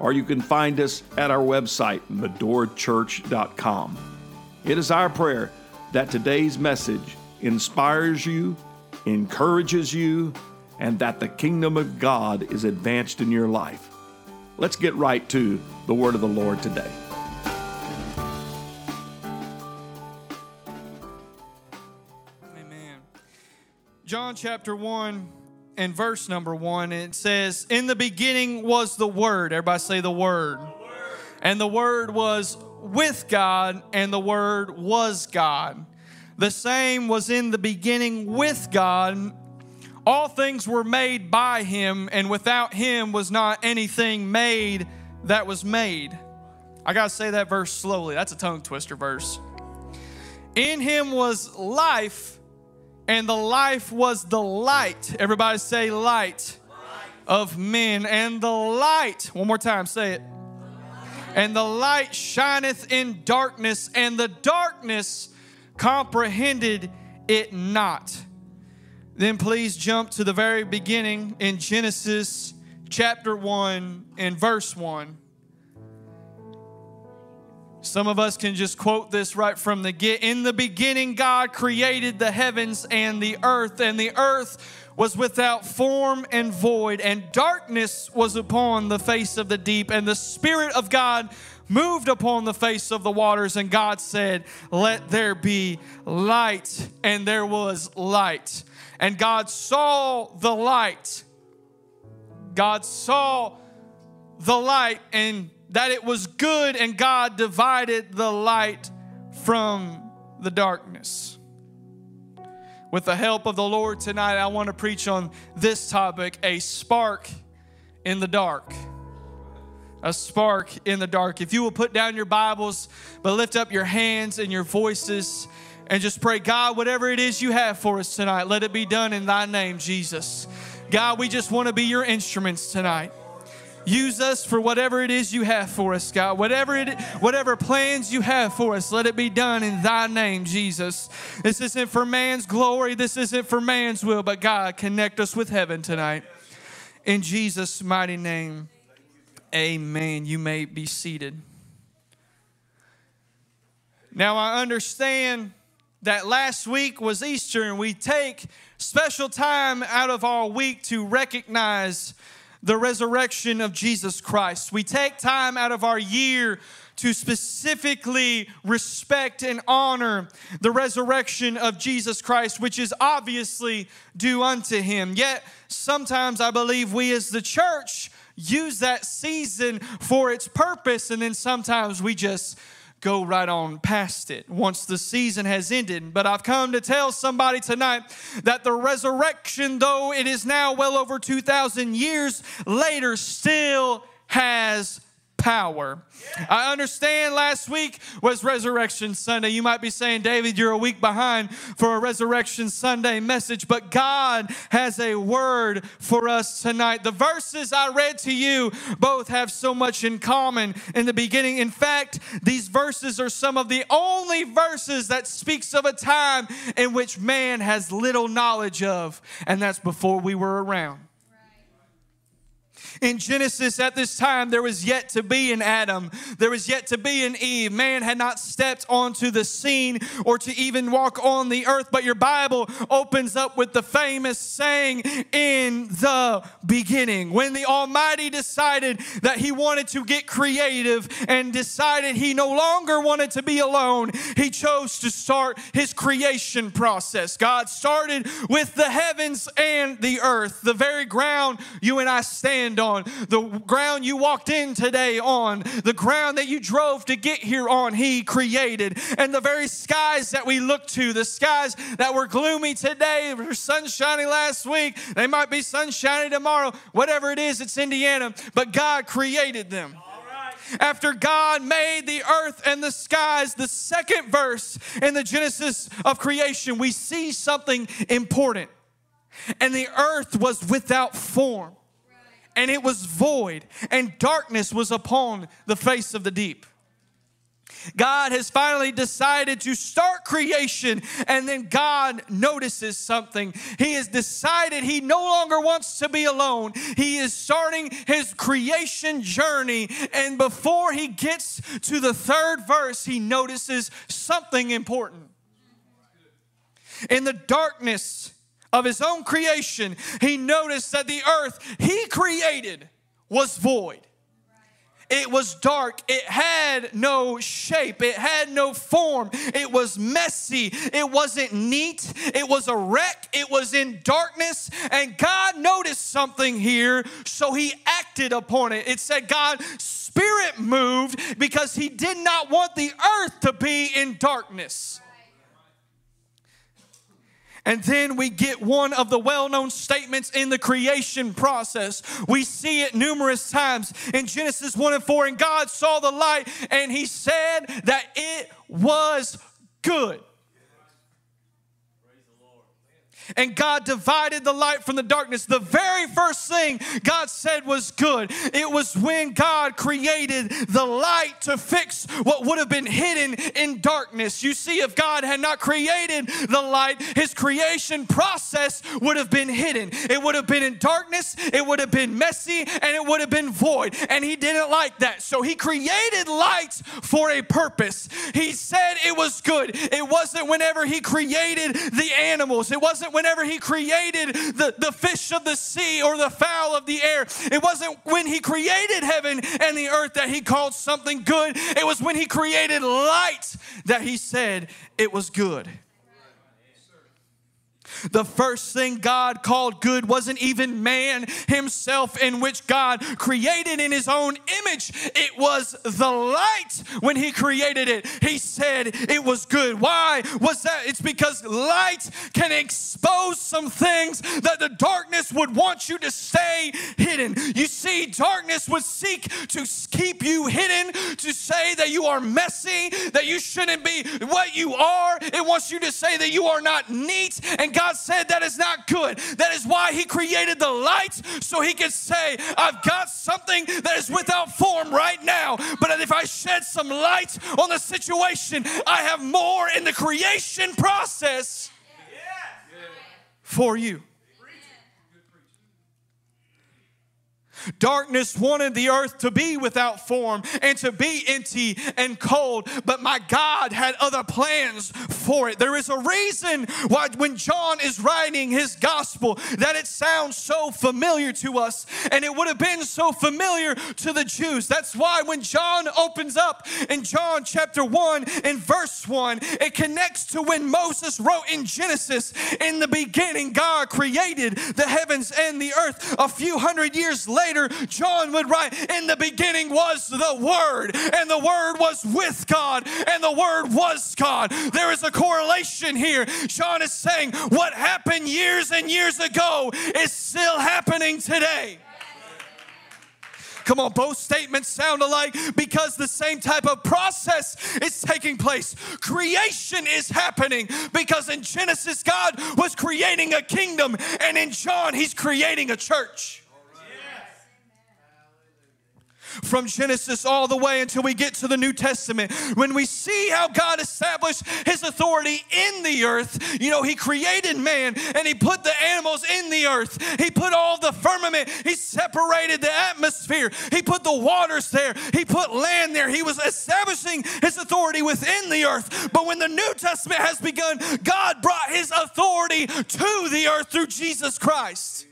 or you can find us at our website, medorachurch.com. It is our prayer that today's message inspires you, encourages you, and that the kingdom of God is advanced in your life. Let's get right to the word of the Lord today. Amen. John chapter 1 and verse number 1, it says, In the beginning was the Word. Everybody say the Word. The word. And the Word was with God, and the Word was God. The same was in the beginning with God. All things were made by Him, and without Him was not anything made that was made. I got to say that verse slowly. That's a tongue twister verse. In Him was life, and the life was the light. Everybody say light, light. of men. And the light, one more time, say it. And the light shineth in darkness, and the darkness comprehended it not. Then please jump to the very beginning in Genesis chapter 1 and verse 1. Some of us can just quote this right from the get. In the beginning, God created the heavens and the earth, and the earth was without form and void, and darkness was upon the face of the deep, and the Spirit of God moved upon the face of the waters, and God said, Let there be light. And there was light. And God saw the light. God saw the light and that it was good, and God divided the light from the darkness. With the help of the Lord tonight, I want to preach on this topic a spark in the dark a spark in the dark. If you will put down your Bibles, but lift up your hands and your voices and just pray, God, whatever it is you have for us tonight, let it be done in thy name, Jesus. God, we just want to be your instruments tonight. Use us for whatever it is you have for us, God. Whatever it, whatever plans you have for us, let it be done in Thy name, Jesus. This isn't for man's glory. This isn't for man's will, but God, connect us with heaven tonight. In Jesus' mighty name. Amen. You may be seated. Now, I understand that last week was Easter, and we take special time out of our week to recognize the resurrection of Jesus Christ. We take time out of our year to specifically respect and honor the resurrection of Jesus Christ, which is obviously due unto him. Yet, sometimes I believe we as the church use that season for its purpose, and then sometimes we just go right on past it once the season has ended. But I've come to tell somebody tonight that the resurrection, though it is now well over 2,000 years later, still has power. I understand last week was Resurrection Sunday. You might be saying, David, you're a week behind for a Resurrection Sunday message, but God has a word for us tonight. The verses I read to you both have so much in common in the beginning. In fact, these verses are some of the only verses that speaks of a time in which man has little knowledge of, and that's before we were around. In Genesis, at this time, there was yet to be an Adam. There was yet to be an Eve. Man had not stepped onto the scene or to even walk on the earth. But your Bible opens up with the famous saying, In the beginning. When the Almighty decided that He wanted to get creative and decided He no longer wanted to be alone, He chose to start His creation process. God started with the heavens and the earth, the very ground you and I stand on on, the ground you walked in today on, the ground that you drove to get here on, He created. And the very skies that we look to, the skies that were gloomy today, were sunshiny last week, they might be sunshiny tomorrow, whatever it is, it's Indiana, but God created them. after God made the earth and the skies, the second verse in the Genesis of creation, we see something important. And the earth was without form, and it was void, and darkness was upon the face of the deep. God has finally decided to start creation, and then God notices something. He has decided he no longer wants to be alone. He is starting his creation journey, and before he gets to the third verse, he notices something important. In the darkness of his own creation, he noticed that the earth he created was void. It was dark. It had no shape. It had no form. It was messy. It wasn't neat. It was a wreck. It was in darkness. And God noticed something here, so he acted upon it. It said God's spirit moved because he did not want the earth to be in darkness. And then we get one of the well known statements in the creation process. We see it numerous times in Genesis 1 and 4. And God saw the light and he said that it was good. And God divided the light from the darkness. The very first thing God said was good. It was when God created the light to fix what would have been hidden in darkness. You see, if God had not created the light, his creation process would have been hidden. It would have been in darkness, it would have been messy, and it would have been void. And he didn't like that. So he created light for a purpose. He said it was good. It wasn't whenever he created the animals, it wasn't whenever he created the, the fish of the sea or the fowl of the air. It wasn't when he created heaven and the earth that he called something good. It was when he created light that he said it was good. The first thing God called good wasn't even man himself, in which God created in his own image. It was the light when he created it. He said it was good. Why was that? It's because light can expose some things that the darkness would want you to stay hidden. You see, darkness would seek to keep you hidden, to say that you are messy, that you shouldn't be what you are. It wants you to say that you are not neat. And God God said that is not good. That is why He created the lights so He could say, I've got something that is without form right now, but if I shed some light on the situation, I have more in the creation process for you. Darkness wanted the earth to be without form and to be empty and cold, but my God had other plans for it. There is a reason why, when John is writing his gospel, that it sounds so familiar to us, and it would have been so familiar to the Jews. That's why when John opens up in John chapter 1 and verse 1, it connects to when Moses wrote in Genesis, In the beginning, God created the heavens and the earth. A few hundred years later, John would write, In the beginning was the Word, and the Word was with God, and the Word was God. There is a correlation here. John is saying, What happened years and years ago is still happening today. Come on, both statements sound alike because the same type of process is taking place. Creation is happening because in Genesis, God was creating a kingdom, and in John, He's creating a church from Genesis all the way until we get to the New Testament. When we see how God established his authority in the earth, you know, he created man and he put the animals in the earth. He put all the firmament, he separated the atmosphere, he put the waters there, he put land there. He was establishing his authority within the earth. But when the New Testament has begun, God brought his authority to the earth through Jesus Christ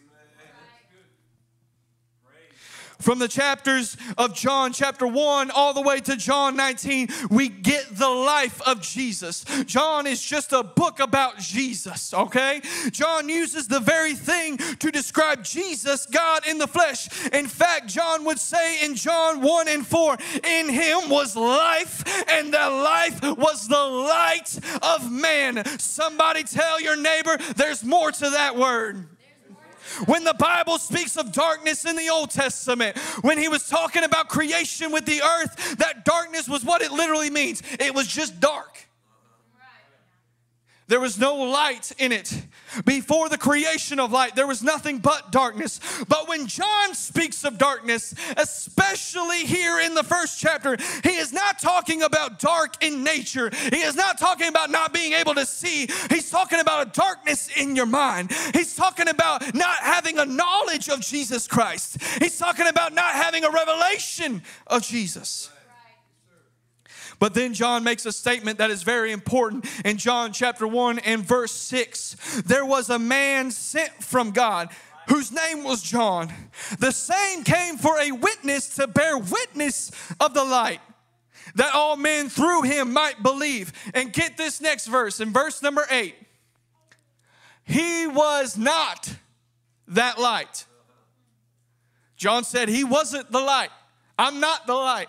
from the chapters of John chapter 1 all the way to John 19, we get the life of Jesus. John is just a book about Jesus, okay? John uses the very thing to describe Jesus, God in the flesh. In fact, John would say in John 1 and 4, in him was life, and that life was the light of man. Somebody tell your neighbor there's more to that word. When the Bible speaks of darkness in the Old Testament, when he was talking about creation with the earth, that darkness was what it literally means. It was just dark. There was no light in it. Before the creation of light, there was nothing but darkness. But when John speaks of darkness, especially here in the first chapter, he is not talking about dark in nature. He is not talking about not being able to see. He's talking about a darkness in your mind. He's talking about not having a knowledge of Jesus Christ. He's talking about not having a revelation of Jesus. But then John makes a statement that is very important in John chapter 1 and verse 6. There was a man sent from God whose name was John. The same came for a witness to bear witness of the light that all men through him might believe. And get this next verse in verse number 8. He was not that light. John said, He wasn't the light. I'm not the light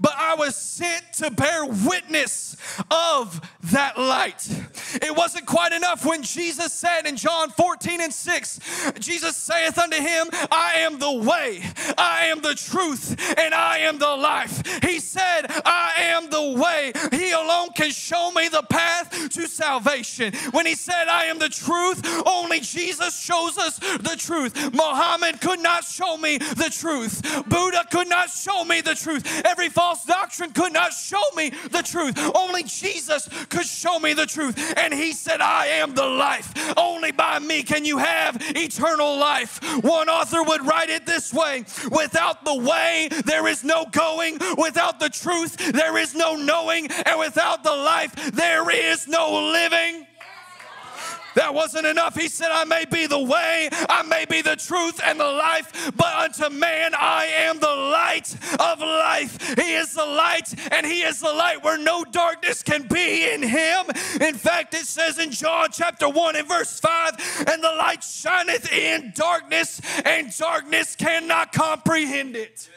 but I was sent to bear witness of that light. It wasn't quite enough when Jesus said in John 14 and 6, Jesus saith unto him, I am the way, I am the truth, and I am the life. He said, I am the way. He alone can show me the path to salvation. When he said, I am the truth, only Jesus shows us the truth. Muhammad could not show me the truth. Buddha could not show me the truth. Every false doctrine could not show me the truth. Only Jesus could show me the truth. And he said, I am the life. Only by me can you have eternal life. One author would write it this way Without the way, there is no going. Without the truth, there is no knowing. And without the life, there is no living. That wasn't enough. He said, I may be the way, I may be the truth and the life, but unto man I am the light of life. He is the light, and He is the light where no darkness can be in Him. In fact, it says in John chapter 1 and verse 5 and the light shineth in darkness, and darkness cannot comprehend it.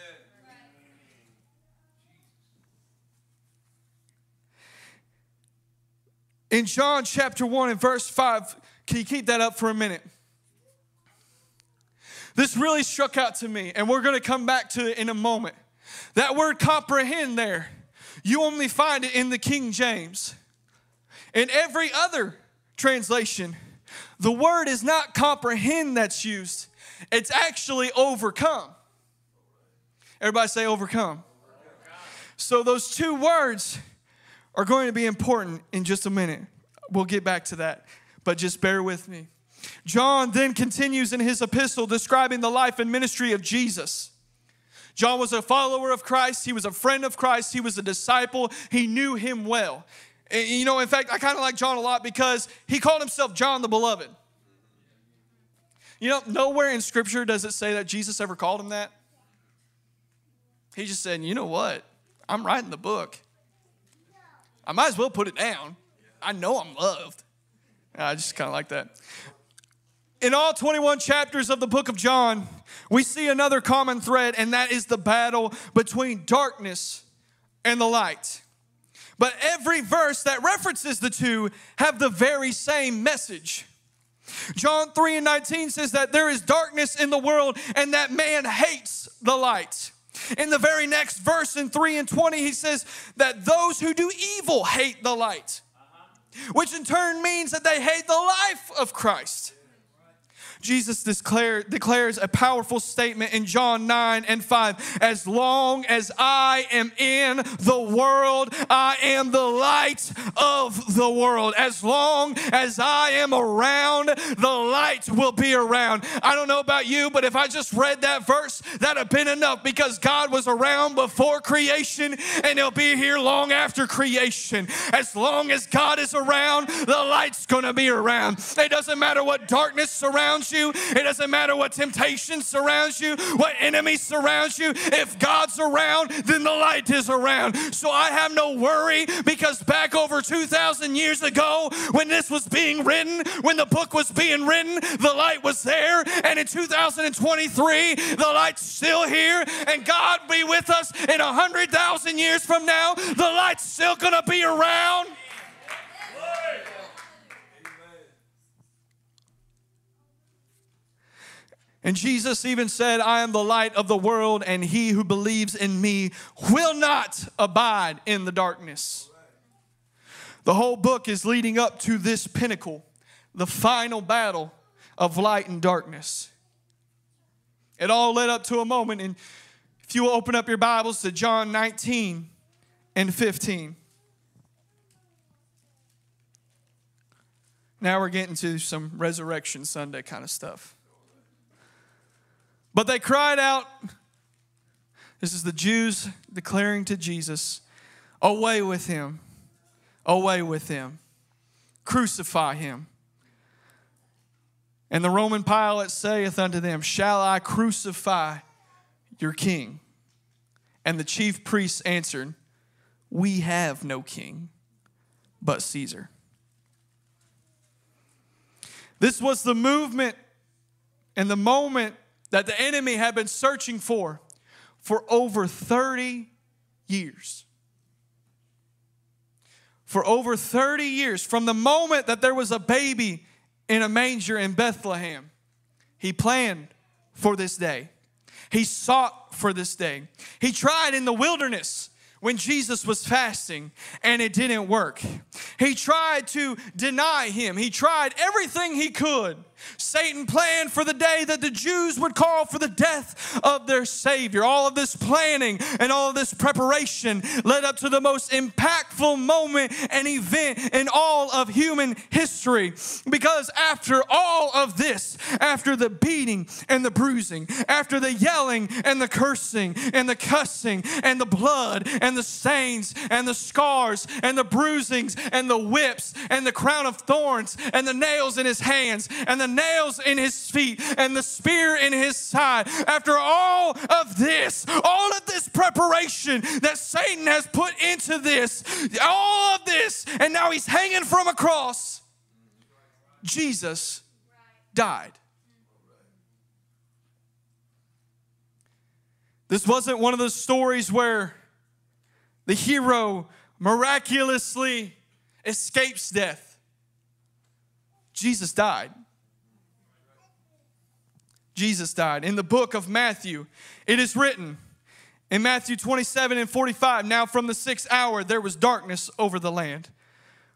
In John chapter 1 and verse 5, can you keep that up for a minute? This really struck out to me, and we're going to come back to it in a moment. That word comprehend there, you only find it in the King James. In every other translation, the word is not comprehend that's used, it's actually overcome. Everybody say overcome. So, those two words are going to be important in just a minute. We'll get back to that, but just bear with me. John then continues in his epistle describing the life and ministry of Jesus. John was a follower of Christ, he was a friend of Christ, he was a disciple, he knew him well. And, you know, in fact, I kind of like John a lot because he called himself John the Beloved. You know, nowhere in Scripture does it say that Jesus ever called him that. He just said, you know what? I'm writing the book. I might as well put it down. I know I'm loved. I just kind of like that. In all 21 chapters of the book of John, we see another common thread, and that is the battle between darkness and the light. But every verse that references the two have the very same message. John 3 and 19 says that there is darkness in the world and that man hates the light. In the very next verse, in 3 and 20, he says that those who do evil hate the light, which in turn means that they hate the life of Christ. Jesus declare, declares a powerful statement in John 9 and 5. As long as I am in the world, I am the light of the world. As long as I am around, the light will be around. I don't know about you, but if I just read that verse, that'd have been enough because God was around before creation and He'll be here long after creation. As long as God is around, the light's gonna be around. It doesn't matter what darkness surrounds you. It doesn't matter what temptation surrounds you, what enemy surrounds you. If God's around, then the light is around. So I have no worry because back over 2,000 years ago, when this was being written, when the book was being written, the light was there. And in 2023, the light's still here. And God be with us in 100,000 years from now, the light's still going to be around. And Jesus even said, I am the light of the world, and he who believes in me will not abide in the darkness. The whole book is leading up to this pinnacle, the final battle of light and darkness. It all led up to a moment, and if you will open up your Bibles to John 19 and 15. Now we're getting to some Resurrection Sunday kind of stuff. But they cried out, this is the Jews declaring to Jesus, Away with him, away with him, crucify him. And the Roman Pilate saith unto them, Shall I crucify your king? And the chief priests answered, We have no king but Caesar. This was the movement and the moment that the enemy had been searching for for over 30 years. For over 30 years, from the moment that there was a baby in a manger in Bethlehem, he planned for this day. He sought for this day. He tried in the wilderness when Jesus was fasting and it didn't work. He tried to deny him, he tried everything he could Satan planned for the day that the Jews would call for the death of their Savior. All of this planning and all of this preparation led up to the most impactful moment and event in all of human history. Because after all of this, after the beating and the bruising, after the yelling and the cursing and the cussing and the blood and the stains and the scars and the bruisings and the whips and the crown of thorns and the nails in his hands and the nails in his feet and the spear in his side. After all of this, all of this preparation that Satan has put into this, all of this, and now he's hanging from a cross, Jesus died. This wasn't one of those stories where the hero miraculously escapes death. Jesus died. Jesus died. In the book of Matthew, it is written in Matthew 27 and 45 Now from the sixth hour there was darkness over the land.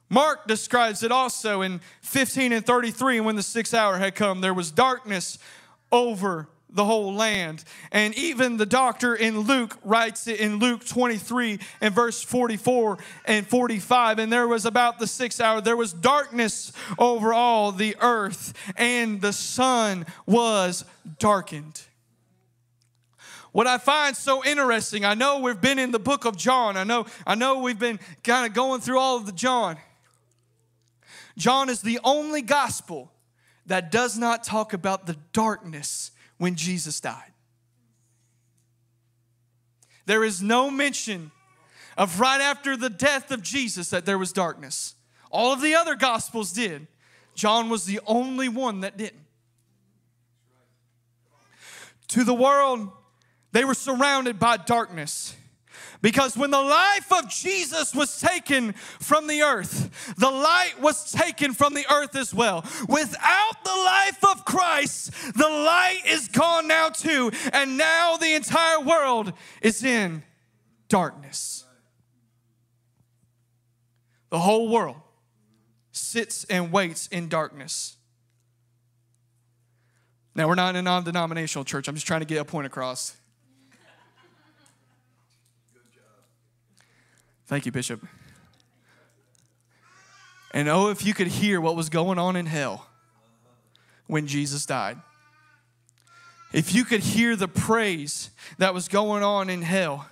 Mark describes it also in 15 and 33 when the sixth hour had come, there was darkness over the whole land. And even the doctor in Luke writes it in Luke 23 and verse 44 and 45. And there was about the sixth hour, there was darkness over all the earth, and the sun was darkened. What I find so interesting, I know we've been in the book of John. I know, I know we've been kind of going through all of the John. John is the only gospel that does not talk about the darkness when Jesus died. There is no mention of right after the death of Jesus that there was darkness. All of the other gospels did. John was the only one that didn't. To the world, they were surrounded by darkness. Because when the life of Jesus was taken from the earth, the light was taken from the earth as well. Without the life of Christ, the light is gone now too. And now the entire world is in darkness. The whole world sits and waits in darkness. Now, we're not in a non denominational church. I'm just trying to get a point across. Thank you, Bishop. And oh, if you could hear what was going on in hell when Jesus died. If you could hear the praise that was going on in hell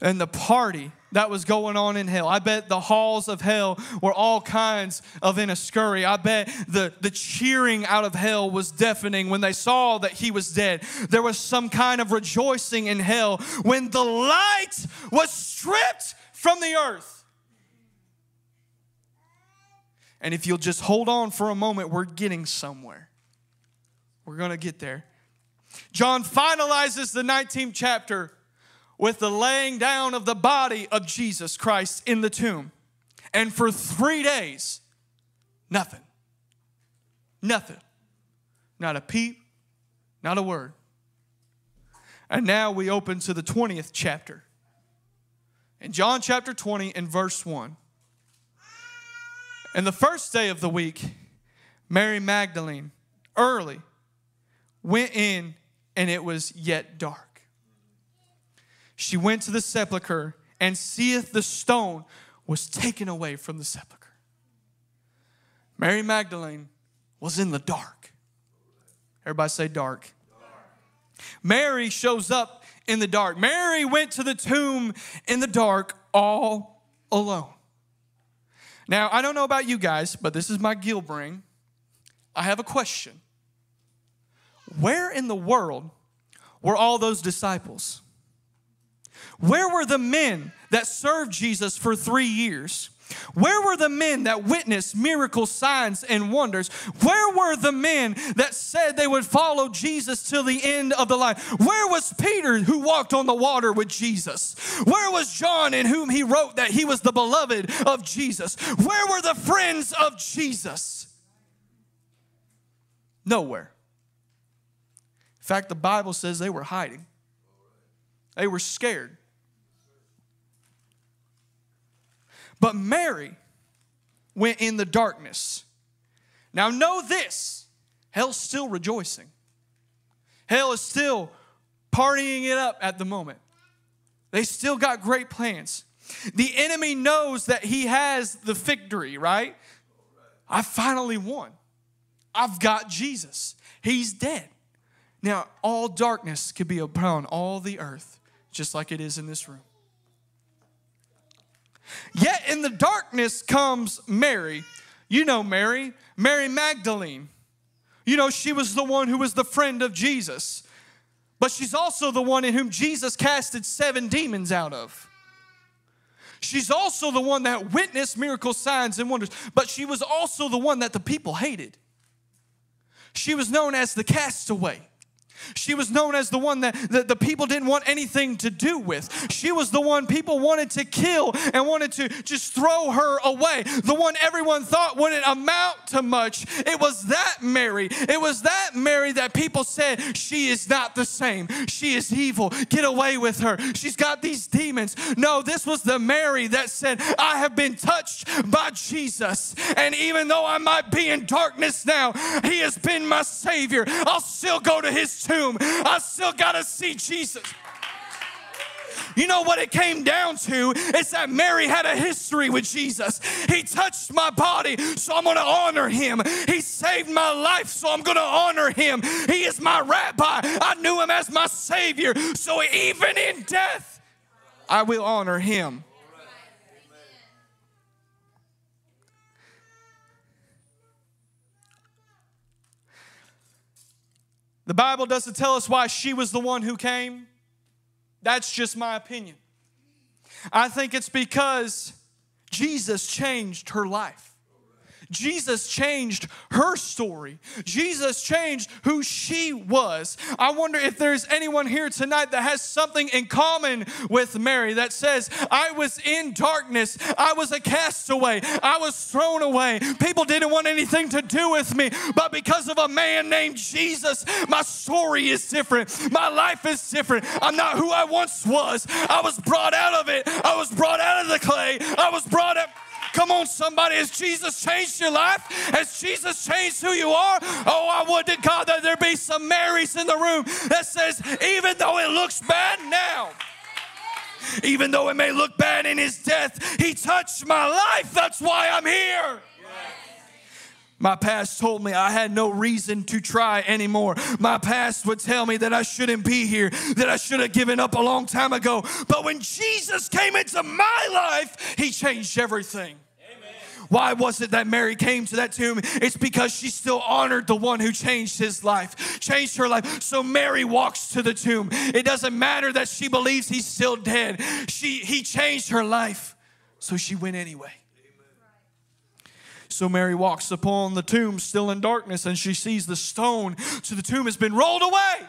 and the party that was going on in hell. I bet the halls of hell were all kinds of in a scurry. I bet the, the cheering out of hell was deafening when they saw that he was dead. There was some kind of rejoicing in hell when the light was stripped from the earth. And if you'll just hold on for a moment, we're getting somewhere. We're going to get there. John finalizes the 19th chapter with the laying down of the body of Jesus Christ in the tomb. And for three days, nothing. Nothing. Not a peep, Not a word. And now we open to the 20th chapter. In John chapter 20 and verse 1. And the first day of the week, Mary Magdalene, early, went in and it was yet dark. She went to the sepulchre and seeth the stone was taken away from the sepulchre. Mary Magdalene was in the dark. Everybody say dark. Mary shows up in the dark. Mary went to the tomb in the dark all alone. Now, I don't know about you guys, but this is my Gill brain. I have a question. Where in the world were all those disciples? Where were the men that served Jesus for three years? Where were the men that witnessed miracles, signs, and wonders? Where were the men that said they would follow Jesus till the end of the line? Where was Peter who walked on the water with Jesus? Where was John in whom he wrote that he was the beloved of Jesus? Where were the friends of Jesus? Nowhere. In fact, the Bible says they were hiding, they were scared. But Mary went in the darkness. Now, know this hell's still rejoicing. Hell is still partying it up at the moment. They still got great plans. The enemy knows that he has the victory, right? I finally won. I've got Jesus. He's dead. Now, all darkness could be upon all the earth, just like it is in this room. Yet in the darkness comes Mary. You know Mary, Mary Magdalene. You know, she was the one who was the friend of Jesus, but she's also the one in whom Jesus casted seven demons out of. She's also the one that witnessed miracle signs and wonders, but she was also the one that the people hated. She was known as the castaway. She was known as the one that, that the people didn't want anything to do with. She was the one people wanted to kill and wanted to just throw her away. The one everyone thought wouldn't amount to much. It was that Mary. It was that Mary that people said, She is not the same. She is evil. Get away with her. She's got these demons. No, this was the Mary that said, I have been touched by Jesus. And even though I might be in darkness now, He has been my Savior. I'll still go to His tomb. I still got to see Jesus. You know what it came down to? It's that Mary had a history with Jesus. He touched my body, so I'm going to honor him. He saved my life, so I'm going to honor him. He is my rabbi. I knew him as my savior, so even in death, I will honor him. The Bible doesn't tell us why she was the one who came. That's just my opinion. I think it's because Jesus changed her life. Jesus changed her story. Jesus changed who she was. I wonder if there's anyone here tonight that has something in common with Mary that says, I was in darkness, I was a castaway, I was thrown away. People didn't want anything to do with me, but because of a man named Jesus, my story is different. My life is different. I'm not who I once was. I was brought out of it, I was brought out of the clay, I was brought up. Come on, somebody. Has Jesus changed your life? Has Jesus changed who you are? Oh, I would to God that there be some Marys in the room that says, even though it looks bad now, even though it may look bad in his death, he touched my life. That's why I'm here. My past told me I had no reason to try anymore. My past would tell me that I shouldn't be here, that I should have given up a long time ago. But when Jesus came into my life, he changed everything. Why was it that Mary came to that tomb? It's because she still honored the one who changed his life, changed her life. So Mary walks to the tomb. It doesn't matter that she believes he's still dead. She he changed her life. So she went anyway. So Mary walks upon the tomb still in darkness and she sees the stone to the tomb has been rolled away.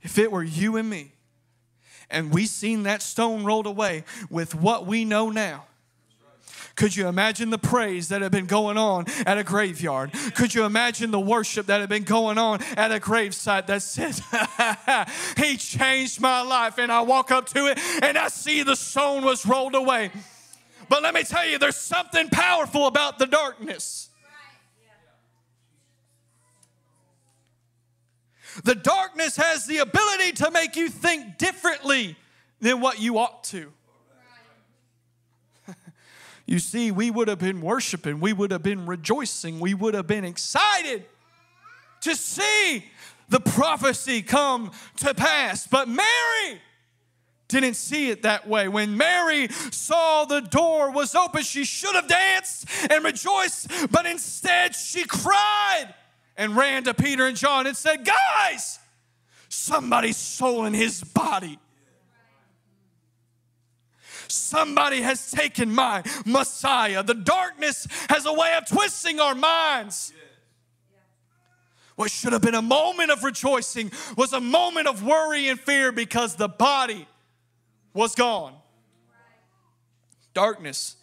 If it were you and me, and we seen that stone rolled away with what we know now, Could you imagine the praise that had been going on at a graveyard? Could you imagine the worship that had been going on at a gravesite that said, He changed my life? And I walk up to it and I see the stone was rolled away. But let me tell you, there's something powerful about the darkness. The darkness has the ability to make you think differently than what you ought to. You see, we would have been worshiping, we would have been rejoicing, we would have been excited to see the prophecy come to pass. But Mary, didn't see it that way. When Mary saw the door was open, she should have danced and rejoiced, but instead she cried and ran to Peter and John and said, Guys, somebody's stolen his body. Somebody has taken my Messiah. The darkness has a way of twisting our minds. What should have been a moment of rejoicing was a moment of worry and fear because the body was gone. Darkness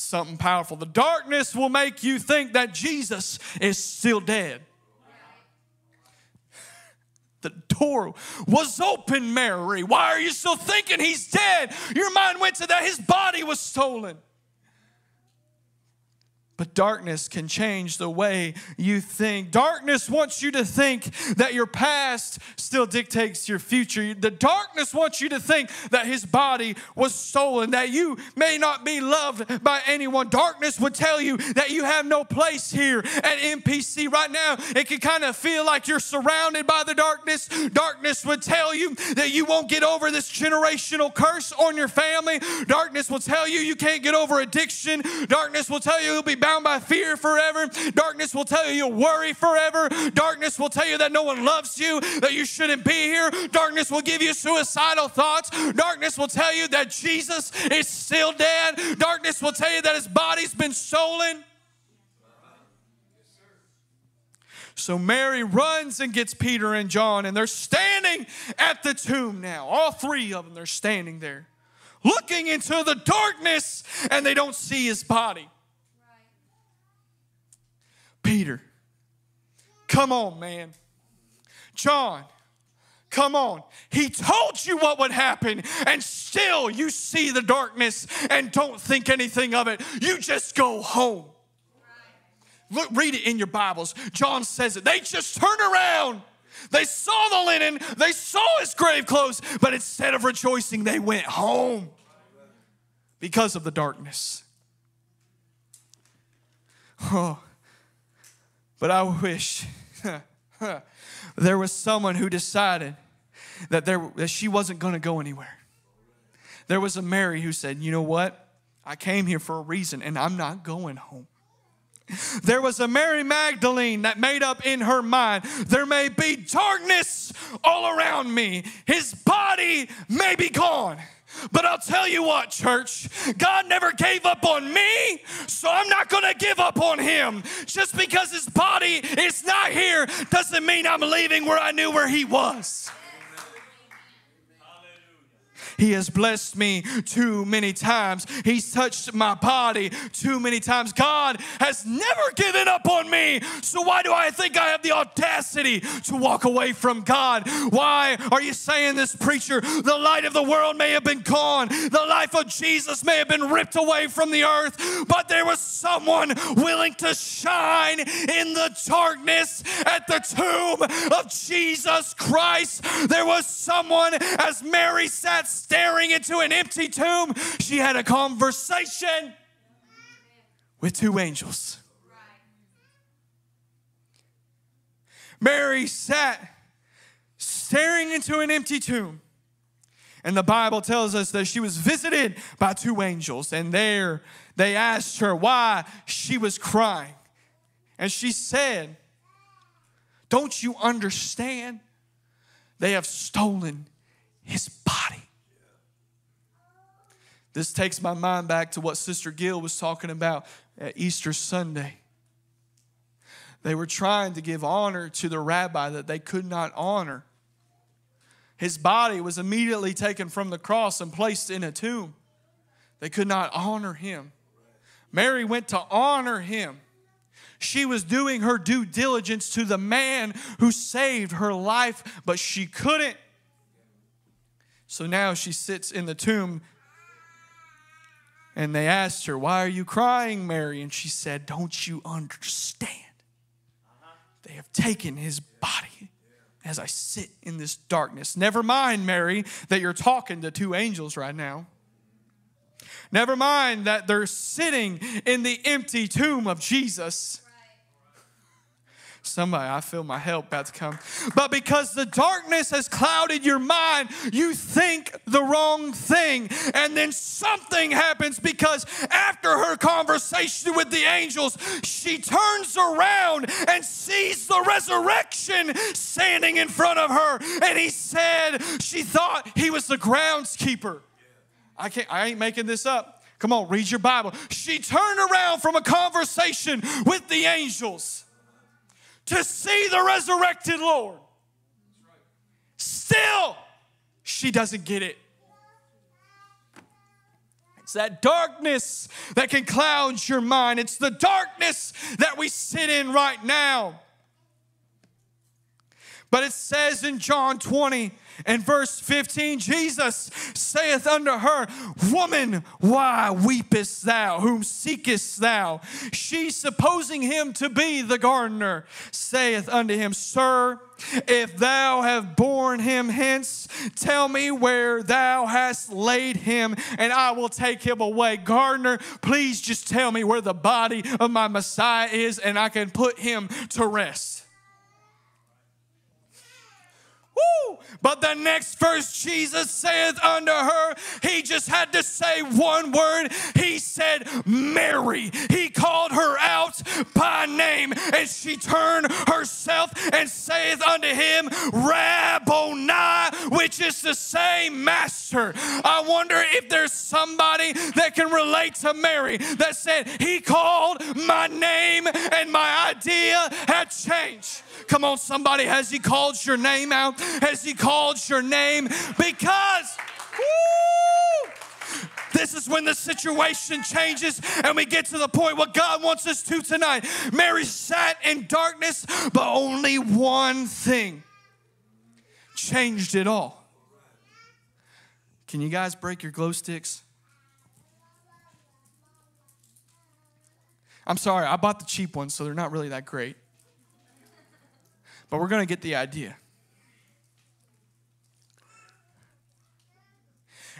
something powerful. The darkness will make you think that Jesus is still dead. The door was open, Mary. Why are you still thinking he's dead? Your mind went to that his body was stolen. But darkness can change the way you think. Darkness wants you to think that your past still dictates your future. The darkness wants you to think that his body was stolen, that you may not be loved by anyone. Darkness would tell you that you have no place here at MPC. Right now, it can kind of feel like you're surrounded by the darkness. Darkness would tell you that you won't get over this generational curse on your family. Darkness will tell you you can't get over addiction. Darkness will tell you you'll be bound by fear forever. Darkness will tell you you'll worry forever. Darkness will tell you that no one loves you, that you shouldn't be here. Darkness will give you suicidal thoughts. Darkness will tell you that Jesus is still dead. Darkness will tell you that his body's been stolen. So Mary runs and gets Peter and John, and they're standing at the tomb now. All three of them, they're standing there, looking into the darkness, and they don't see his body. Peter, come on, man. John, come on. He told you what would happen, and still you see the darkness and don't think anything of it. You just go home. Look, read it in your Bibles. John says it. They just turned around. They saw the linen, they saw his grave clothes, but instead of rejoicing, they went home because of the darkness. Oh. But I wish there was someone who decided that, there, that she wasn't going to go anywhere. There was a Mary who said, You know what? I came here for a reason and I'm not going home. There was a Mary Magdalene that made up in her mind there may be darkness all around me, his body may be gone but I'll tell you what, church, God never gave up on me, so I'm not to give up on him. Just because his body is not here doesn't mean I'm leaving where I knew where he was. He has blessed me too many times. He's touched my body too many times. God has never given up on me. So why do I think I have the audacity to walk away from God? Why are you saying this, preacher? The light of the world may have been gone, the life of Jesus may have been ripped away from the earth, but there was someone willing to shine in the darkness at the tomb of Jesus Christ. There was someone, as Mary sat staring into an empty tomb, she had a conversation with two angels. Mary sat staring into an empty tomb. And the Bible tells us that she was visited by two angels, and there they asked her why she was crying. And she said, Don't you understand? They have stolen his body. This takes my mind back to what Sister Gill was talking about at Easter Sunday. They were trying to give honor to the rabbi that they could not honor. His body was immediately taken from the cross and placed in a tomb. They could not honor him. Mary went to honor him. She was doing her due diligence to the man who saved her life, but she couldn't. So now she sits in the tomb and they asked her, Why are you crying, Mary? And she said, Don't you understand? They have taken his body as I sit in this darkness. Never mind, Mary, that you're talking to two angels right now. Never mind that they're sitting in the empty tomb of Jesus. Somebody, I feel my help about to come. But because the darkness has clouded your mind, you think the wrong thing. And then something happens because after her conversation with the angels, she turns around and sees the resurrection standing in front of her. And he said, she thought he was the groundskeeper. I can't, I ain't making this up. Come on, read your Bible. She turned around from a conversation with the angels to see the resurrected Lord. Still, she doesn't get it. It's that darkness that can cloud your mind. It's the darkness that we sit in right now. But it says in John 20 and verse 15, Jesus saith unto her, Woman, why weepest thou? Whom seekest thou? She, supposing him to be the gardener, saith unto him, Sir, if thou have borne him hence, tell me where thou hast laid him, and I will take him away. Gardener, please just tell me where the body of my Messiah is, and I can put him to rest. Woo! But the next verse, Jesus saith unto her, he just had to say one word. He said, Mary. He called her out by name, and she turned herself and saith unto him, Rabboni, which is the same master. I wonder if there's somebody that can relate to Mary that said, He called my name, and my idea had changed. Come on, somebody, has He called your name out? Has He called your name? Because, this is when the situation changes and we get to the point what God wants us to tonight. Mary sat in darkness, but only one thing changed it all. Can you guys break your glow sticks? I'm sorry, I bought the cheap ones, so they're not really that great but we're going to get the idea.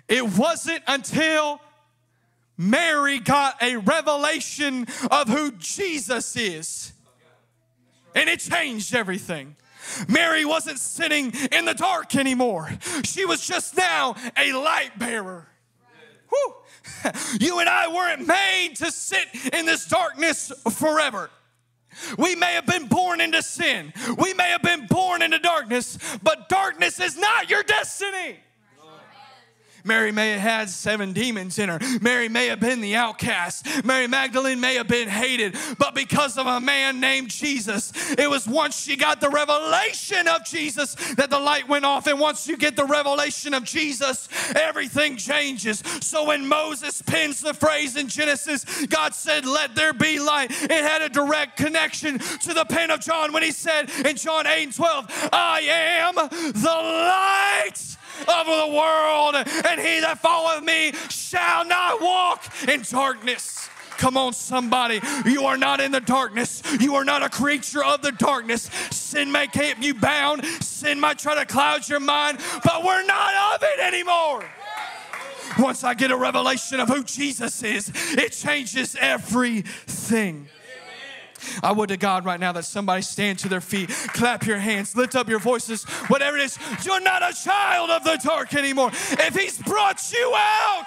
It wasn't until Mary got a revelation of who Jesus is, and it changed everything. Mary wasn't sitting in the dark anymore, she was just now a light bearer. Whew. You and I weren't made to sit in this darkness forever. We may have been born into sin. We may have been born into darkness, but darkness is not your destiny. Mary may have had seven demons in her. Mary may have been the outcast. Mary Magdalene may have been hated, but because of a man named Jesus, it was once she got the revelation of Jesus that the light went off. And once you get the revelation of Jesus, everything changes. So when Moses pins the phrase in Genesis, God said, Let there be light, it had a direct connection to the pen of John when he said in John 8 and 12, I am the light of the world, and he that followeth me shall not walk in darkness. Come on, somebody. You are not in the darkness. You are not a creature of the darkness. Sin may keep you bound, sin might try to cloud your mind, but we're not of it anymore. Once I get a revelation of who Jesus is, it changes everything. I would to God right now that somebody stand to their feet, clap your hands, lift up your voices, whatever it is. You're not a child of the dark anymore. If He's brought you out,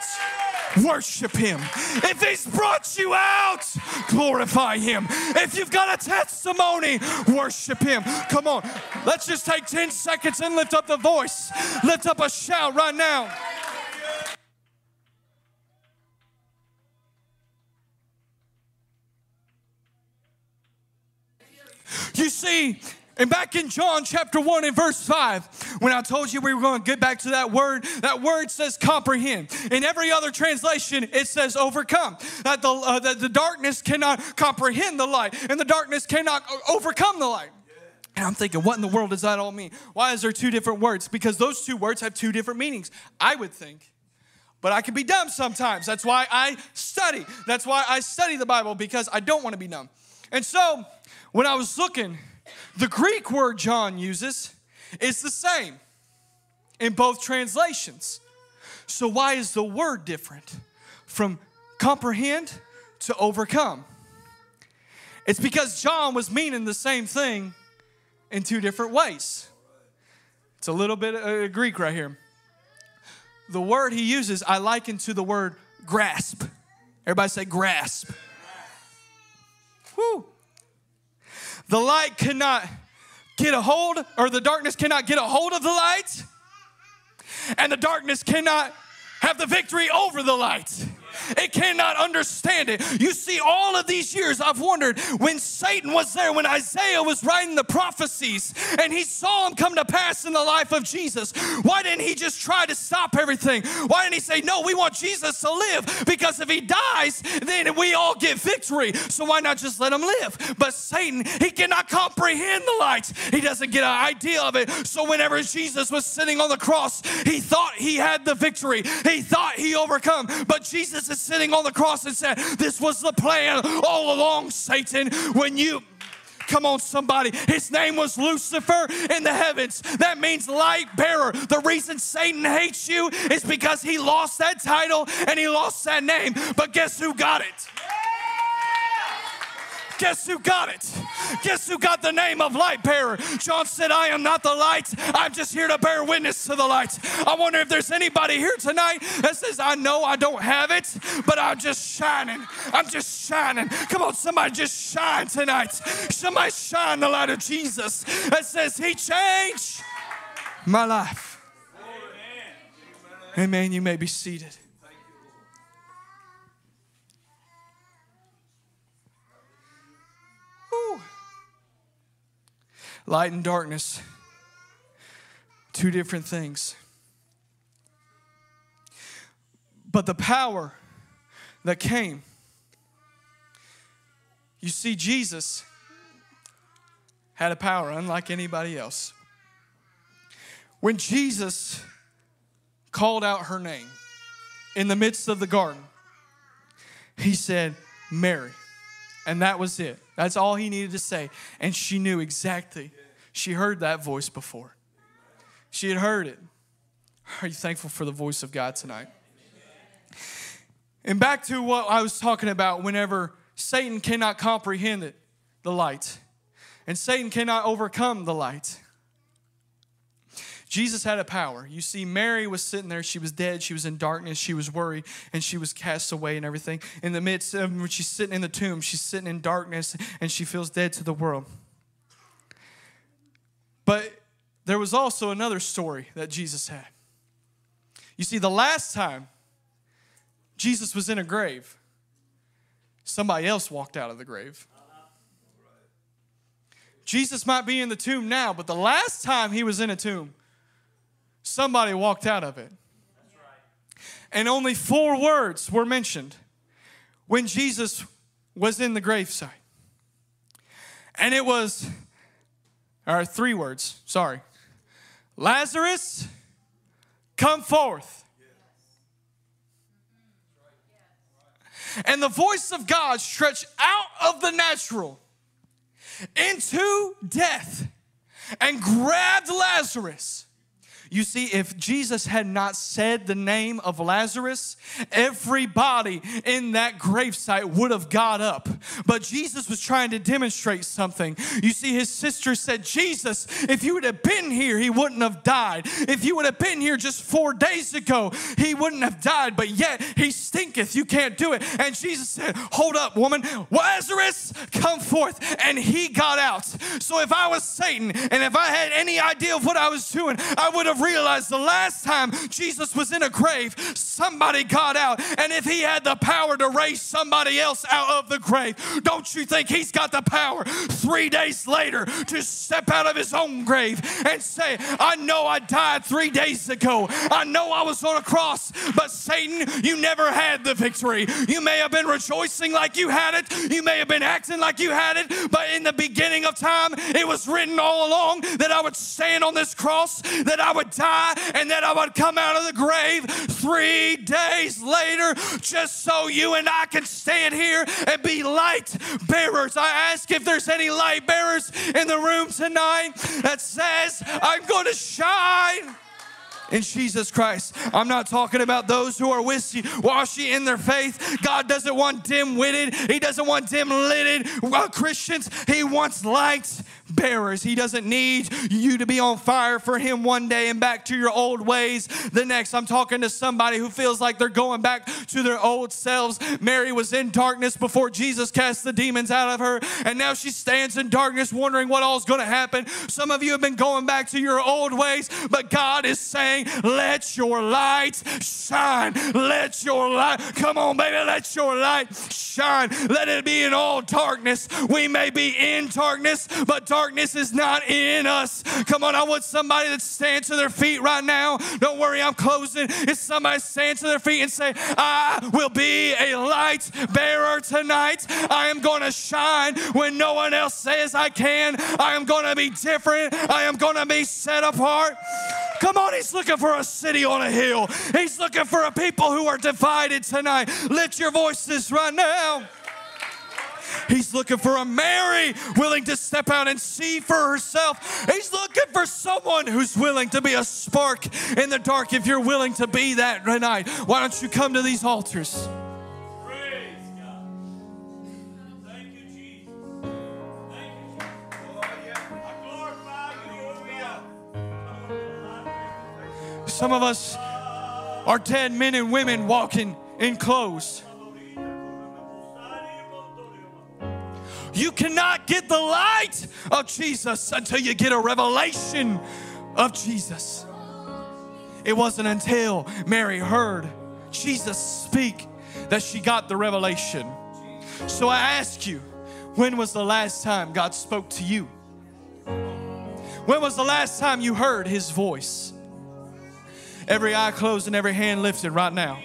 worship Him. If He's brought you out, glorify Him. If you've got a testimony, worship Him. Come on, let's just take 10 seconds and lift up the voice, lift up a shout right now. You see, And back in John chapter 1 and verse 5, when I told you we were going to get back to that word, that word says comprehend. In every other translation, it says overcome. That the, uh, that the darkness cannot comprehend the light, and the darkness cannot overcome the light. And I'm thinking, what in the world does that all mean? Why is there two different words? Because those two words have two different meanings, I would think. But I can be dumb sometimes. That's why I study. That's why I study the Bible, because I don't want to be dumb. And so, when I was looking, the Greek word John uses is the same in both translations. So, why is the word different from comprehend to overcome? It's because John was meaning the same thing in two different ways. It's a little bit of Greek right here. The word he uses, I liken to the word grasp. Everybody say grasp. Whoo. The light cannot get a hold, or the darkness cannot get a hold of the light, and the darkness cannot have the victory over the light. It cannot understand it. You see, all of these years I've wondered when Satan was there, when Isaiah was writing the prophecies, and he saw them come to pass in the life of Jesus. Why didn't he just try to stop everything? Why didn't he say, No, we want Jesus to live? Because if he dies, then we all get victory. So why not just let him live? But Satan, he cannot comprehend the light, he doesn't get an idea of it. So whenever Jesus was sitting on the cross, he thought he had the victory, he thought he overcome. But Jesus is sitting on the cross and said, This was the plan all along, Satan. When you Come on, somebody. His name was Lucifer in the heavens. That means light bearer. The reason Satan hates you is because he lost that title and he lost that name. But guess who got it? Guess who got it? Guess who got the name of light bearer? John said, I am not the light. I'm just here to bear witness to the light. I wonder if there's anybody here tonight that says, I know I don't have it, but I'm just shining. I'm just shining. Come on, somebody just shine tonight. Somebody shine the light of Jesus that says, He changed my life. Amen. You may be seated. Light and darkness, two different things. But the power that came, you see, Jesus had a power unlike anybody else. When Jesus called out her name in the midst of the garden, he said, Mary. And that was it. That's all he needed to say. And she knew exactly. She heard that voice before. She had heard it. Are you thankful for the voice of God tonight? And back to what I was talking about whenever Satan cannot comprehend it, the light, and Satan cannot overcome the light. Jesus had a power. You see, Mary was sitting there. She was dead. She was in darkness. She was worried and she was cast away and everything. In the midst of when she's sitting in the tomb, she's sitting in darkness and she feels dead to the world. But there was also another story that Jesus had. You see, the last time Jesus was in a grave, somebody else walked out of the grave. Jesus might be in the tomb now, but the last time he was in a tomb, somebody walked out of it. And only four words were mentioned when Jesus was in the gravesite. And it was, or three words, sorry. Lazarus, come forth. And the voice of God stretched out of the natural into death and grabbed Lazarus you see, if Jesus had not said the name of Lazarus, everybody in that gravesite would have got up. But Jesus was trying to demonstrate something. You see, his sister said, Jesus, if you would have been here, he wouldn't have died. If you would have been here just four days ago, he wouldn't have died. But yet he stinketh. You can't do it. And Jesus said, Hold up, woman. Lazarus, come forth. And he got out. So if I was Satan and if I had any idea of what I was doing, I would have realized the last time Jesus was in a grave, somebody got out. And if he had the power to raise somebody else out of the grave, don't you think he's got the power three days later to step out of his own grave and say, I know I died three days ago. I know I was on a cross, but Satan, you never had the victory. You may have been rejoicing like you had it, you may have been acting like you had it, but in the beginning of time, it was written all along that I would stand on this cross, that I would die, and that I would come out of the grave three days later, just so you and I can stand here and be light bearers. I ask if there's any light bearers in the room tonight that says, I'm going to shine in Jesus Christ. I'm not talking about those who are wishy washy in their faith. God doesn't want dim witted, He doesn't want dim lidded Christians. He wants light bearers. He doesn't need you to be on fire for Him one day and back to your old ways the next. I'm talking to somebody who feels like they're going back to their old selves. Mary was in darkness before Jesus cast the demons out of her, and now she stands in darkness wondering what all's going to happen. Some of you have been going back to your old ways, but God is saying, Let your light shine. Let your light, come on, baby, let your light shine. Let it be in all darkness. We may be in darkness, but darkness darkness is not in us. Come on, I want somebody that stands to their feet right now. Don't worry, I'm closing. It's somebody stand to their feet and say, I will be a light bearer tonight. I am going to shine when no one else says I can. I am going to be different. I am going to be set apart. Come on, he's looking for a city on a hill. He's looking for a people who are divided tonight. Lift your voices right now. He's looking for a Mary willing to step out and see for herself. He's looking for someone who's willing to be a spark in the dark. If you're willing to be that tonight, why don't you come to these altars? Some of us are dead men and women walking in clothes. You cannot get the light of Jesus until you get a revelation of Jesus. It wasn't until Mary heard Jesus speak that she got the revelation. So I ask you, when was the last time God spoke to you? When was the last time you heard his voice? Every eye closed and every hand lifted right now.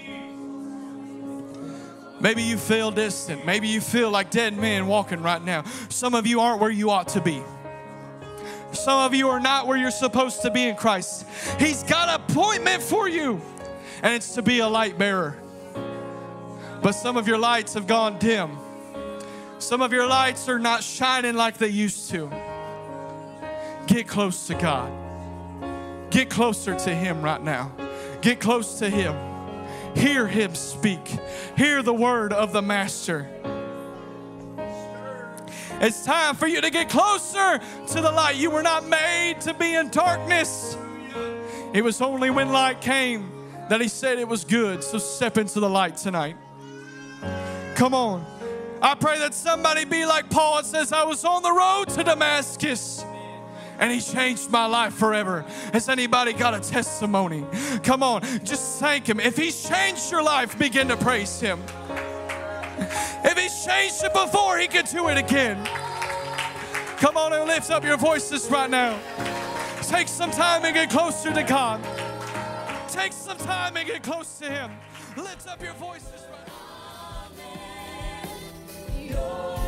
Maybe you feel distant. Maybe you feel like dead men walking right now. Some of you aren't where you ought to be. Some of you are not where you're supposed to be in Christ. He's got an appointment for you, and it's to be a light bearer. But some of your lights have gone dim. Some of your lights are not shining like they used to. Get close to God. Get closer to Him right now. Get close to Him. Hear him speak. Hear the word of the Master. It's time for you to get closer to the light. You were not made to be in darkness. It was only when light came that he said it was good. So step into the light tonight. Come on. I pray that somebody be like Paul and says, I was on the road to Damascus and He changed my life forever. Has anybody got a testimony? Come on, just thank Him. If He's changed your life, begin to praise Him. If He's changed it before, He can do it again. Come on and lift up your voices right now. Take some time and get closer to God. Take some time and get close to Him. Lift up your voices right now.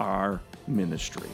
our ministry.